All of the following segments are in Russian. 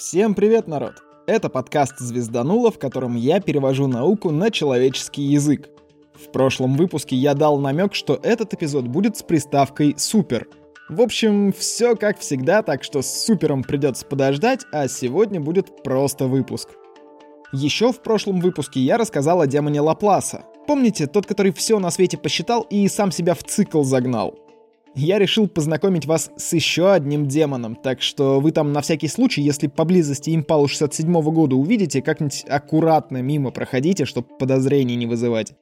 Всем привет, народ! Это подкаст «Звезданула», в котором я перевожу науку на человеческий язык. В прошлом выпуске я дал намек, что этот эпизод будет с приставкой «супер». В общем, все как всегда, так что с супером придется подождать, а сегодня будет просто выпуск. Еще в прошлом выпуске я рассказал о демоне Лапласа. Помните, тот, который все на свете посчитал и сам себя в цикл загнал? Я решил познакомить вас с еще одним демоном, так что вы там на всякий случай, если поблизости импалу 67 года увидите, как-нибудь аккуратно мимо проходите, чтобы подозрений не вызывать.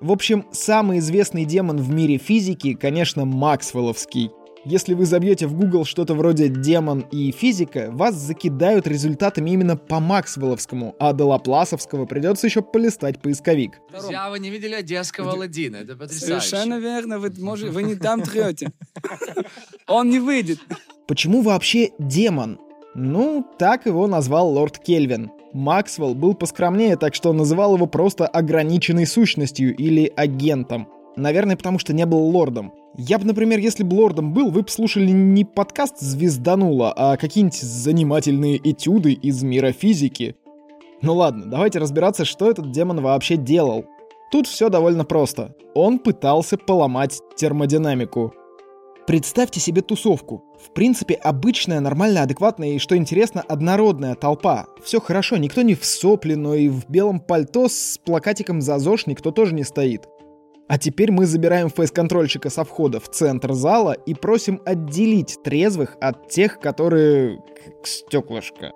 В общем, самый известный демон в мире физики, конечно, Максвелловский. Если вы забьете в Google что-то вроде «демон» и «физика», вас закидают результатами именно по Максвелловскому, а до Лапласовского придется еще полистать поисковик. Друзья, вы не видели одесского Аладдина, это потрясающе. Совершенно верно, вы, может, вы не там трете. Он не выйдет. Почему вообще демон? Ну, так его назвал лорд Кельвин. Максвелл был поскромнее, так что называл его просто ограниченной сущностью или агентом. Наверное, потому что не был лордом. Я бы, например, если бы лордом был, вы бы слушали не подкаст «Звезданула», а какие-нибудь занимательные этюды из мира физики. Ну ладно, давайте разбираться, что этот демон вообще делал. Тут все довольно просто. Он пытался поломать термодинамику. Представьте себе тусовку. В принципе, обычная, нормальная, адекватная и, что интересно, однородная толпа. Все хорошо, никто не в сопле, но и в белом пальто с плакатиком за ЗОЖ никто тоже не стоит. А теперь мы забираем фейс-контрольщика со входа в центр зала и просим отделить трезвых от тех, которые... как стеклышко.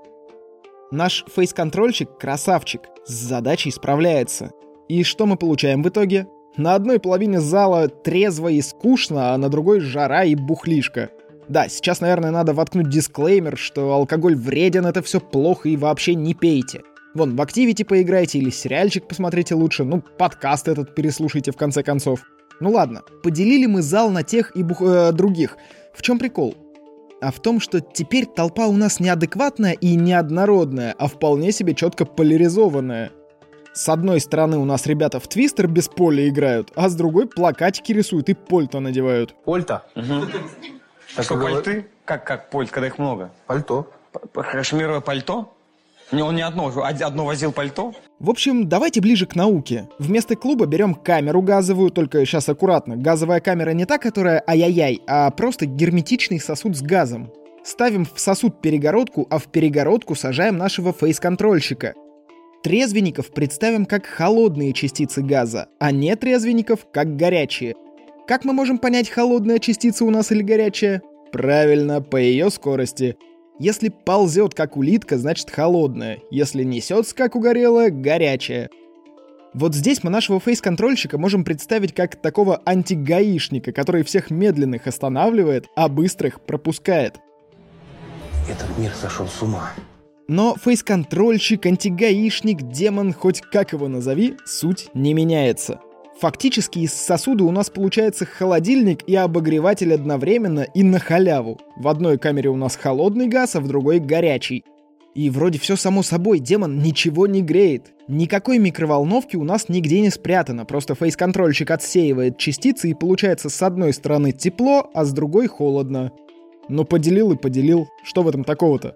Наш фейс-контрольщик красавчик, с задачей справляется. И что мы получаем в итоге? На одной половине зала трезво и скучно, а на другой жара и бухлишка. Да, сейчас, наверное, надо воткнуть дисклеймер, что алкоголь вреден, это все плохо и вообще не пейте. Вон, в Activity поиграйте или сериальчик посмотрите лучше, ну, подкаст этот переслушайте в конце концов. Ну ладно, поделили мы зал на тех и бух... э, других. В чем прикол? А в том, что теперь толпа у нас неадекватная и неоднородная, а вполне себе четко поляризованная. С одной стороны у нас ребята в твистер без поля играют, а с другой плакатики рисуют и польто надевают. Польто? Угу. Что, пальты? Как, как польт, когда их много? Пальто. Кашмировое пальто? Он не одно, одно возил пальто? В общем, давайте ближе к науке. Вместо клуба берем камеру газовую, только сейчас аккуратно. Газовая камера не та, которая ай-яй-яй, а просто герметичный сосуд с газом. Ставим в сосуд перегородку, а в перегородку сажаем нашего фейс-контрольщика. Трезвенников представим как холодные частицы газа, а нетрезвенников как горячие. Как мы можем понять, холодная частица у нас или горячая? Правильно, по ее скорости. Если ползет как улитка, значит холодная. Если несется как угорелая, горячая. Вот здесь мы нашего фейс-контрольщика можем представить как такого антигаишника, который всех медленных останавливает, а быстрых пропускает. Этот мир сошел с ума. Но фейс-контрольщик, антигаишник, демон, хоть как его назови, суть не меняется. Фактически из сосуда у нас получается холодильник и обогреватель одновременно и на халяву. В одной камере у нас холодный газ, а в другой горячий. И вроде все само собой, демон ничего не греет. Никакой микроволновки у нас нигде не спрятано, просто фейс-контрольщик отсеивает частицы и получается с одной стороны тепло, а с другой холодно. Но поделил и поделил, что в этом такого-то?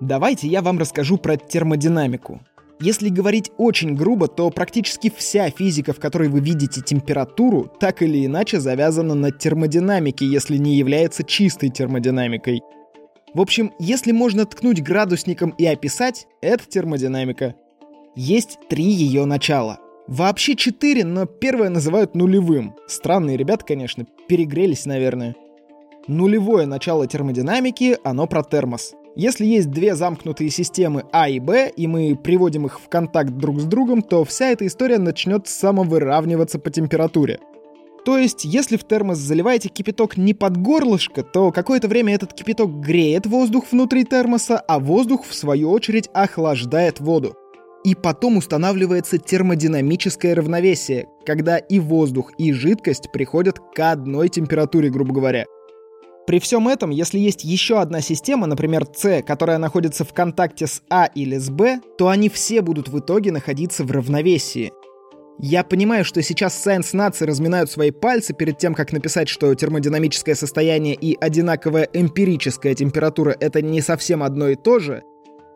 Давайте я вам расскажу про термодинамику. Если говорить очень грубо, то практически вся физика, в которой вы видите температуру, так или иначе завязана на термодинамике, если не является чистой термодинамикой. В общем, если можно ткнуть градусником и описать, это термодинамика. Есть три ее начала. Вообще четыре, но первое называют нулевым. Странные ребята, конечно, перегрелись, наверное. Нулевое начало термодинамики, оно про термос. Если есть две замкнутые системы А и Б, и мы приводим их в контакт друг с другом, то вся эта история начнет самовыравниваться по температуре. То есть, если в термос заливаете кипяток не под горлышко, то какое-то время этот кипяток греет воздух внутри термоса, а воздух, в свою очередь, охлаждает воду. И потом устанавливается термодинамическое равновесие, когда и воздух, и жидкость приходят к одной температуре, грубо говоря. При всем этом, если есть еще одна система, например, C, которая находится в контакте с А или с Б, то они все будут в итоге находиться в равновесии. Я понимаю, что сейчас Science нации разминают свои пальцы перед тем, как написать, что термодинамическое состояние и одинаковая эмпирическая температура — это не совсем одно и то же.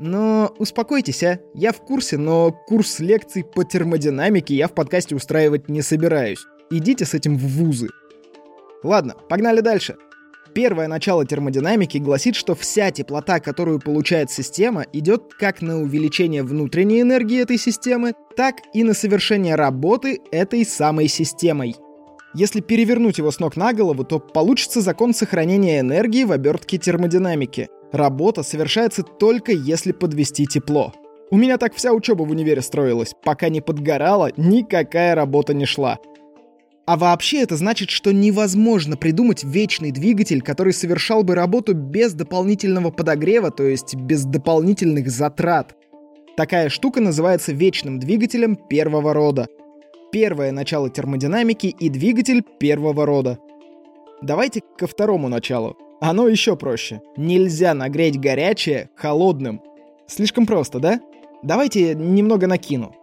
Но успокойтесь, а. Я в курсе, но курс лекций по термодинамике я в подкасте устраивать не собираюсь. Идите с этим в вузы. Ладно, погнали дальше. Первое начало термодинамики гласит, что вся теплота, которую получает система, идет как на увеличение внутренней энергии этой системы, так и на совершение работы этой самой системой. Если перевернуть его с ног на голову, то получится закон сохранения энергии в обертке термодинамики. Работа совершается только если подвести тепло. У меня так вся учеба в универе строилась. Пока не подгорала, никакая работа не шла. А вообще это значит, что невозможно придумать вечный двигатель, который совершал бы работу без дополнительного подогрева, то есть без дополнительных затрат. Такая штука называется вечным двигателем первого рода. Первое начало термодинамики и двигатель первого рода. Давайте ко второму началу. Оно еще проще. Нельзя нагреть горячее холодным. Слишком просто, да? Давайте немного накину.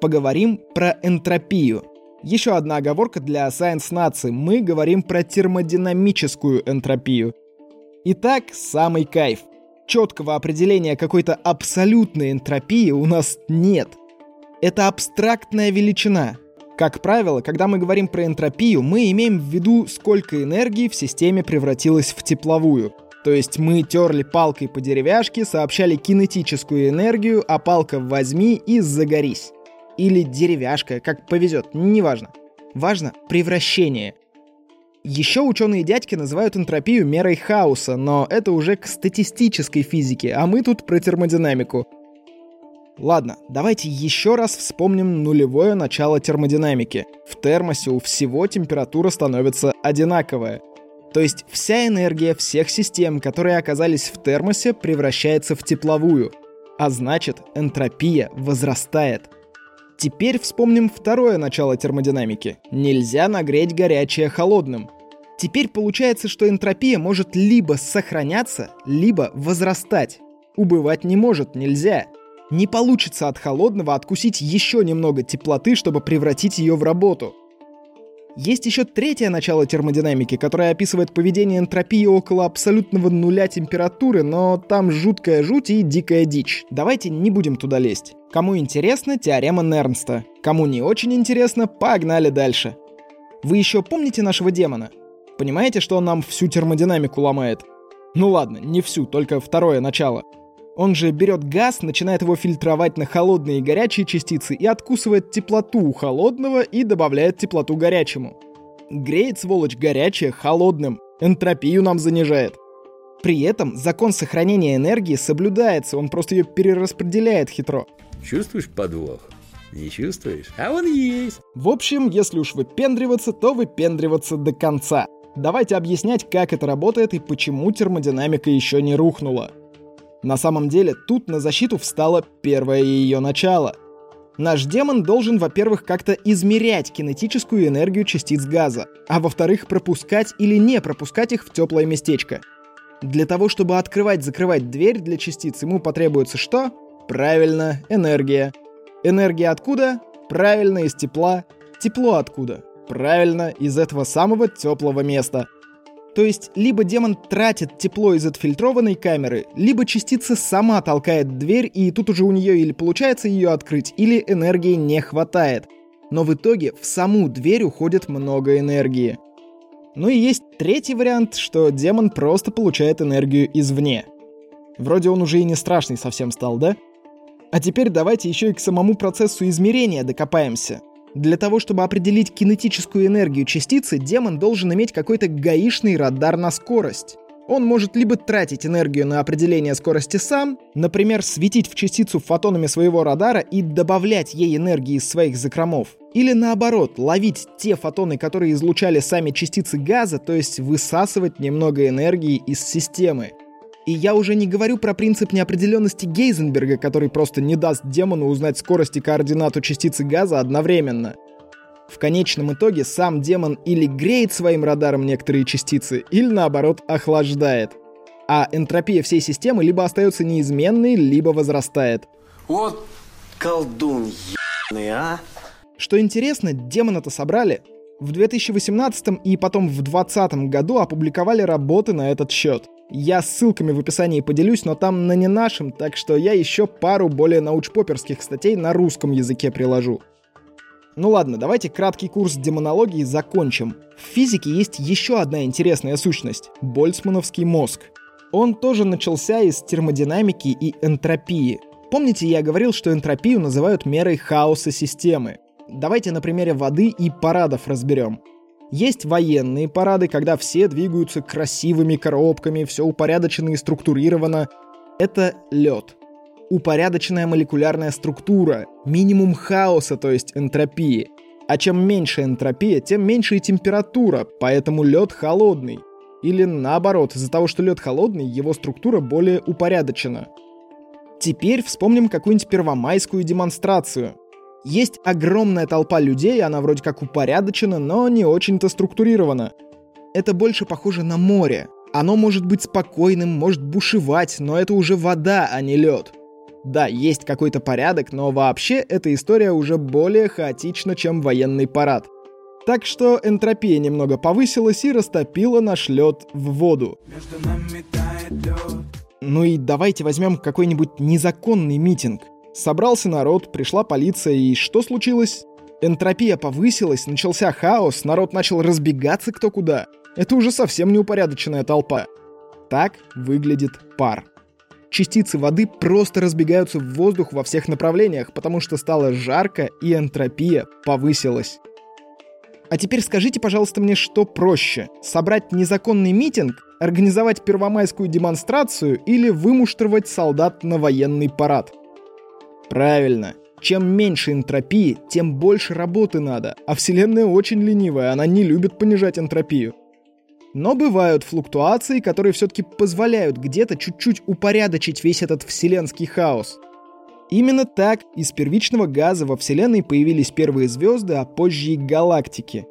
Поговорим про энтропию – еще одна оговорка для Science нации. Мы говорим про термодинамическую энтропию. Итак, самый кайф. Четкого определения какой-то абсолютной энтропии у нас нет. Это абстрактная величина. Как правило, когда мы говорим про энтропию, мы имеем в виду, сколько энергии в системе превратилось в тепловую. То есть мы терли палкой по деревяшке, сообщали кинетическую энергию, а палка возьми и загорись или деревяшка, как повезет, неважно. Важно превращение. Еще ученые дядьки называют энтропию мерой хаоса, но это уже к статистической физике, а мы тут про термодинамику. Ладно, давайте еще раз вспомним нулевое начало термодинамики. В термосе у всего температура становится одинаковая. То есть вся энергия всех систем, которые оказались в термосе, превращается в тепловую. А значит, энтропия возрастает. Теперь вспомним второе начало термодинамики. Нельзя нагреть горячее холодным. Теперь получается, что энтропия может либо сохраняться, либо возрастать. Убывать не может, нельзя. Не получится от холодного откусить еще немного теплоты, чтобы превратить ее в работу. Есть еще третье начало термодинамики, которое описывает поведение энтропии около абсолютного нуля температуры, но там жуткая жуть и дикая дичь. Давайте не будем туда лезть. Кому интересно, теорема Нернста. Кому не очень интересно, погнали дальше. Вы еще помните нашего демона? Понимаете, что он нам всю термодинамику ломает? Ну ладно, не всю, только второе начало. Он же берет газ, начинает его фильтровать на холодные и горячие частицы и откусывает теплоту у холодного и добавляет теплоту горячему. Греет, сволочь, горячее холодным. Энтропию нам занижает. При этом закон сохранения энергии соблюдается, он просто ее перераспределяет хитро. Чувствуешь подвох? Не чувствуешь? А он есть. В общем, если уж выпендриваться, то выпендриваться до конца. Давайте объяснять, как это работает и почему термодинамика еще не рухнула. На самом деле, тут на защиту встало первое ее начало. Наш демон должен, во-первых, как-то измерять кинетическую энергию частиц газа, а во-вторых, пропускать или не пропускать их в теплое местечко. Для того, чтобы открывать-закрывать дверь для частиц, ему потребуется что? Правильно, энергия. Энергия откуда? Правильно, из тепла. Тепло откуда? Правильно, из этого самого теплого места – то есть, либо демон тратит тепло из отфильтрованной камеры, либо частица сама толкает дверь, и тут уже у нее или получается ее открыть, или энергии не хватает. Но в итоге в саму дверь уходит много энергии. Ну и есть третий вариант, что демон просто получает энергию извне. Вроде он уже и не страшный совсем стал, да? А теперь давайте еще и к самому процессу измерения докопаемся. Для того, чтобы определить кинетическую энергию частицы, демон должен иметь какой-то гаишный радар на скорость. Он может либо тратить энергию на определение скорости сам, например, светить в частицу фотонами своего радара и добавлять ей энергии из своих закромов, или наоборот, ловить те фотоны, которые излучали сами частицы газа, то есть высасывать немного энергии из системы. И я уже не говорю про принцип неопределенности Гейзенберга, который просто не даст демону узнать скорость и координату частицы газа одновременно. В конечном итоге сам демон или греет своим радаром некоторые частицы, или наоборот охлаждает. А энтропия всей системы либо остается неизменной, либо возрастает. Вот колдун ебаный, а! Что интересно, демона-то собрали. В 2018 и потом в 2020 году опубликовали работы на этот счет. Я ссылками в описании поделюсь, но там на не нашем, так что я еще пару более научпоперских статей на русском языке приложу. Ну ладно, давайте краткий курс демонологии закончим. В физике есть еще одна интересная сущность — больцмановский мозг. Он тоже начался из термодинамики и энтропии. Помните, я говорил, что энтропию называют мерой хаоса системы? Давайте на примере воды и парадов разберем. Есть военные парады, когда все двигаются красивыми коробками, все упорядочено и структурировано. Это лед упорядоченная молекулярная структура, минимум хаоса, то есть энтропии. А чем меньше энтропия, тем меньше и температура, поэтому лед холодный. Или наоборот, из-за того, что лед холодный, его структура более упорядочена. Теперь вспомним какую-нибудь первомайскую демонстрацию. Есть огромная толпа людей, она вроде как упорядочена, но не очень-то структурирована. Это больше похоже на море. Оно может быть спокойным, может бушевать, но это уже вода, а не лед. Да, есть какой-то порядок, но вообще эта история уже более хаотична, чем военный парад. Так что энтропия немного повысилась и растопила наш лед в воду. Ну и давайте возьмем какой-нибудь незаконный митинг. Собрался народ, пришла полиция, и что случилось? Энтропия повысилась, начался хаос, народ начал разбегаться кто куда. Это уже совсем неупорядоченная толпа. Так выглядит пар частицы воды просто разбегаются в воздух во всех направлениях, потому что стало жарко и энтропия повысилась. А теперь скажите, пожалуйста, мне, что проще? Собрать незаконный митинг, организовать первомайскую демонстрацию или вымуштровать солдат на военный парад? Правильно. Чем меньше энтропии, тем больше работы надо. А Вселенная очень ленивая, она не любит понижать энтропию. Но бывают флуктуации, которые все-таки позволяют где-то чуть-чуть упорядочить весь этот вселенский хаос. Именно так из первичного газа во Вселенной появились первые звезды, а позже и галактики.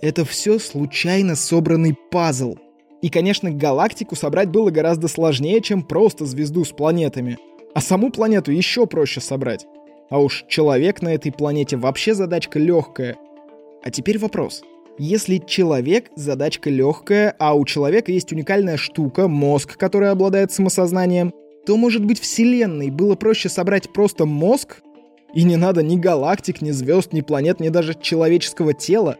Это все случайно собранный пазл. И, конечно, галактику собрать было гораздо сложнее, чем просто звезду с планетами. А саму планету еще проще собрать. А уж человек на этой планете вообще задачка легкая. А теперь вопрос – если человек — задачка легкая, а у человека есть уникальная штука — мозг, который обладает самосознанием, то, может быть, Вселенной было проще собрать просто мозг? И не надо ни галактик, ни звезд, ни планет, ни даже человеческого тела.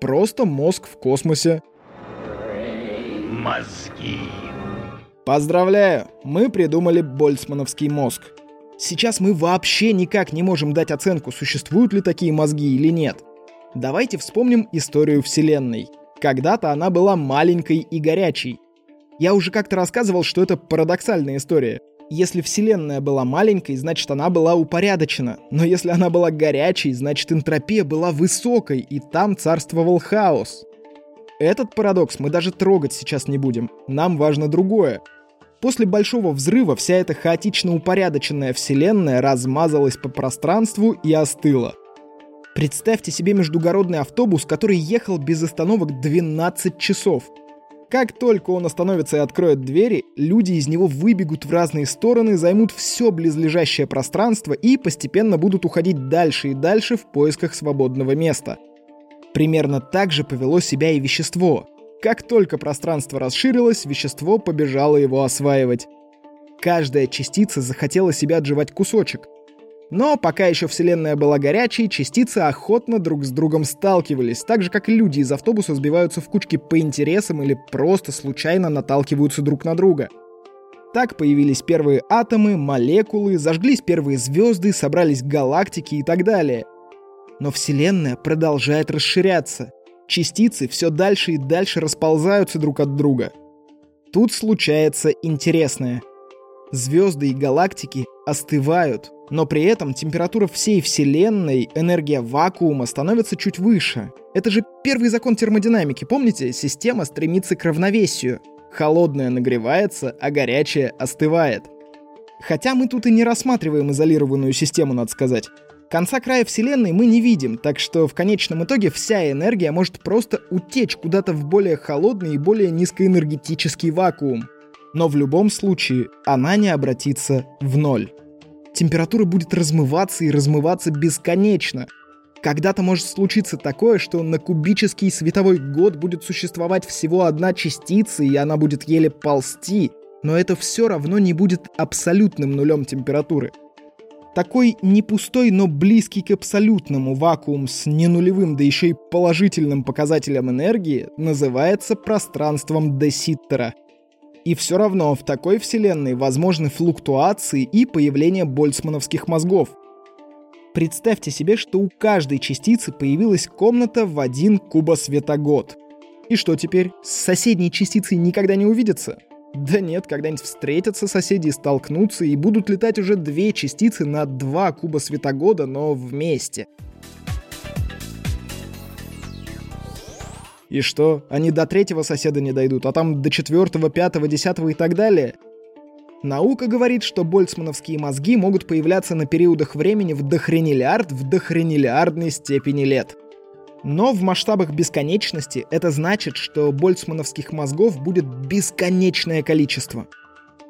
Просто мозг в космосе. Мозги. Поздравляю, мы придумали больцмановский мозг. Сейчас мы вообще никак не можем дать оценку, существуют ли такие мозги или нет. Давайте вспомним историю Вселенной. Когда-то она была маленькой и горячей. Я уже как-то рассказывал, что это парадоксальная история. Если Вселенная была маленькой, значит она была упорядочена. Но если она была горячей, значит энтропия была высокой, и там царствовал хаос. Этот парадокс мы даже трогать сейчас не будем. Нам важно другое. После Большого Взрыва вся эта хаотично упорядоченная Вселенная размазалась по пространству и остыла. Представьте себе междугородный автобус, который ехал без остановок 12 часов. Как только он остановится и откроет двери, люди из него выбегут в разные стороны, займут все близлежащее пространство и постепенно будут уходить дальше и дальше в поисках свободного места. Примерно так же повело себя и вещество. Как только пространство расширилось, вещество побежало его осваивать. Каждая частица захотела себя отживать кусочек – но пока еще Вселенная была горячей, частицы охотно друг с другом сталкивались, так же как люди из автобуса сбиваются в кучки по интересам или просто случайно наталкиваются друг на друга. Так появились первые атомы, молекулы, зажглись первые звезды, собрались галактики и так далее. Но Вселенная продолжает расширяться. Частицы все дальше и дальше расползаются друг от друга. Тут случается интересное. Звезды и галактики остывают, но при этом температура всей Вселенной, энергия вакуума становится чуть выше. Это же первый закон термодинамики, помните? Система стремится к равновесию. Холодное нагревается, а горячее остывает. Хотя мы тут и не рассматриваем изолированную систему, надо сказать. Конца края Вселенной мы не видим, так что в конечном итоге вся энергия может просто утечь куда-то в более холодный и более низкоэнергетический вакуум. Но в любом случае она не обратится в ноль температура будет размываться и размываться бесконечно. Когда-то может случиться такое, что на кубический световой год будет существовать всего одна частица, и она будет еле ползти, но это все равно не будет абсолютным нулем температуры. Такой не пустой, но близкий к абсолютному вакуум с ненулевым, да еще и положительным показателем энергии называется пространством де Ситтера. И все равно в такой вселенной возможны флуктуации и появление больцмановских мозгов. Представьте себе, что у каждой частицы появилась комната в один кубосветогод. И что теперь? С соседней частицей никогда не увидятся? Да нет, когда-нибудь встретятся соседи, столкнутся и будут летать уже две частицы на два куба светогода, но вместе. И что, они до третьего соседа не дойдут, а там до четвертого, пятого, десятого и так далее? Наука говорит, что больцмановские мозги могут появляться на периодах времени в дохрениллиард в дохрениллиардной степени лет – но в масштабах бесконечности это значит, что больцмановских мозгов будет бесконечное количество.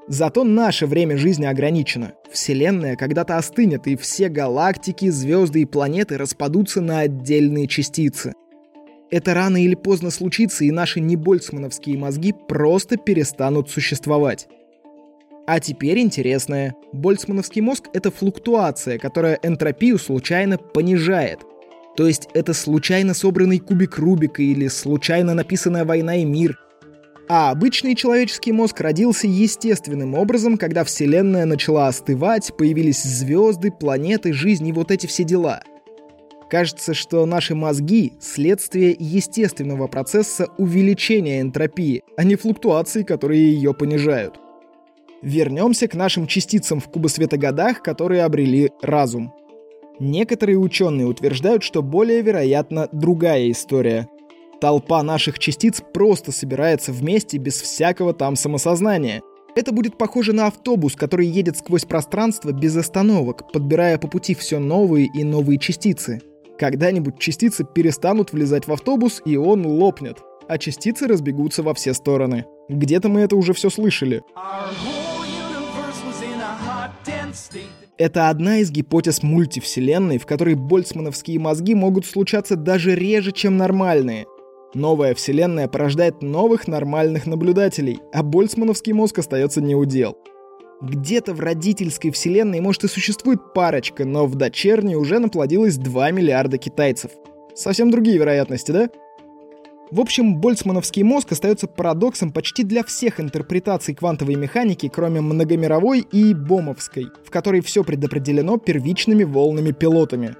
Зато наше время жизни ограничено. Вселенная когда-то остынет, и все галактики, звезды и планеты распадутся на отдельные частицы. Это рано или поздно случится, и наши небольцмановские мозги просто перестанут существовать. А теперь интересное. Больцмановский мозг — это флуктуация, которая энтропию случайно понижает — то есть это случайно собранный кубик Рубика или случайно написанная «Война и мир». А обычный человеческий мозг родился естественным образом, когда Вселенная начала остывать, появились звезды, планеты, жизнь и вот эти все дела. Кажется, что наши мозги — следствие естественного процесса увеличения энтропии, а не флуктуаций, которые ее понижают. Вернемся к нашим частицам в кубосветогодах, которые обрели разум. Некоторые ученые утверждают, что более вероятно другая история. Толпа наших частиц просто собирается вместе без всякого там самосознания. Это будет похоже на автобус, который едет сквозь пространство без остановок, подбирая по пути все новые и новые частицы. Когда-нибудь частицы перестанут влезать в автобус, и он лопнет, а частицы разбегутся во все стороны. Где-то мы это уже все слышали. Это одна из гипотез мультивселенной, в которой больцмановские мозги могут случаться даже реже, чем нормальные. Новая вселенная порождает новых нормальных наблюдателей, а больцмановский мозг остается неудел. Где-то в родительской вселенной, может, и существует парочка, но в дочерней уже наплодилось 2 миллиарда китайцев. Совсем другие вероятности, да? В общем, больцмановский мозг остается парадоксом почти для всех интерпретаций квантовой механики, кроме многомировой и бомовской, в которой все предопределено первичными волнами пилотами.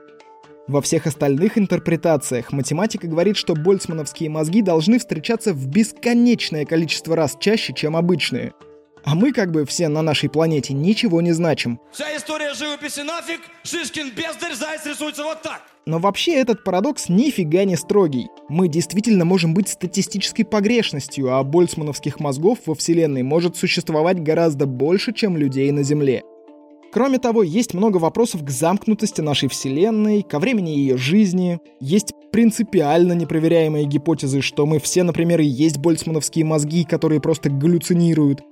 Во всех остальных интерпретациях математика говорит, что больцмановские мозги должны встречаться в бесконечное количество раз чаще, чем обычные. А мы как бы все на нашей планете ничего не значим. Вся история живописи нафиг, Шишкин бездарь, заяц рисуется вот так. Но вообще этот парадокс нифига не строгий. Мы действительно можем быть статистической погрешностью, а больцмановских мозгов во Вселенной может существовать гораздо больше, чем людей на Земле. Кроме того, есть много вопросов к замкнутости нашей Вселенной, ко времени ее жизни. Есть принципиально непроверяемые гипотезы, что мы все, например, и есть больцмановские мозги, которые просто галлюцинируют.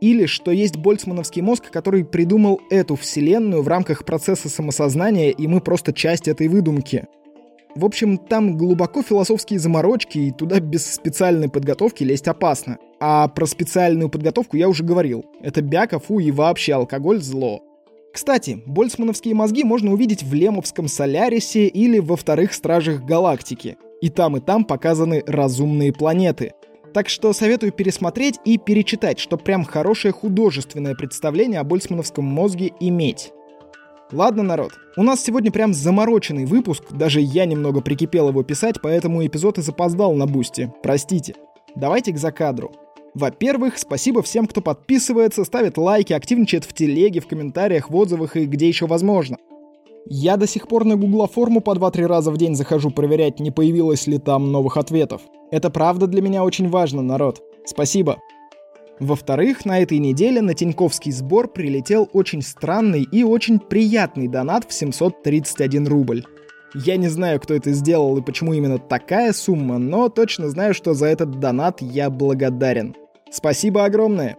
Или что есть больцмановский мозг, который придумал эту вселенную в рамках процесса самосознания, и мы просто часть этой выдумки. В общем, там глубоко философские заморочки, и туда без специальной подготовки лезть опасно. А про специальную подготовку я уже говорил. Это бяка, фу и вообще алкоголь зло. Кстати, больцмановские мозги можно увидеть в Лемовском Солярисе или во вторых Стражах Галактики. И там, и там показаны разумные планеты — так что советую пересмотреть и перечитать, чтобы прям хорошее художественное представление о больцмановском мозге иметь. Ладно, народ, у нас сегодня прям замороченный выпуск, даже я немного прикипел его писать, поэтому эпизод и запоздал на бусте, простите. Давайте к закадру. Во-первых, спасибо всем, кто подписывается, ставит лайки, активничает в телеге, в комментариях, в отзывах и где еще возможно. Я до сих пор на гуглоформу по 2-3 раза в день захожу проверять, не появилось ли там новых ответов. Это правда для меня очень важно, народ. Спасибо. Во-вторых, на этой неделе на Тиньковский сбор прилетел очень странный и очень приятный донат в 731 рубль. Я не знаю, кто это сделал и почему именно такая сумма, но точно знаю, что за этот донат я благодарен. Спасибо огромное.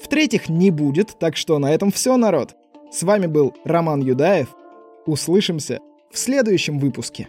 В-третьих, не будет, так что на этом все, народ. С вами был Роман Юдаев. Услышимся в следующем выпуске.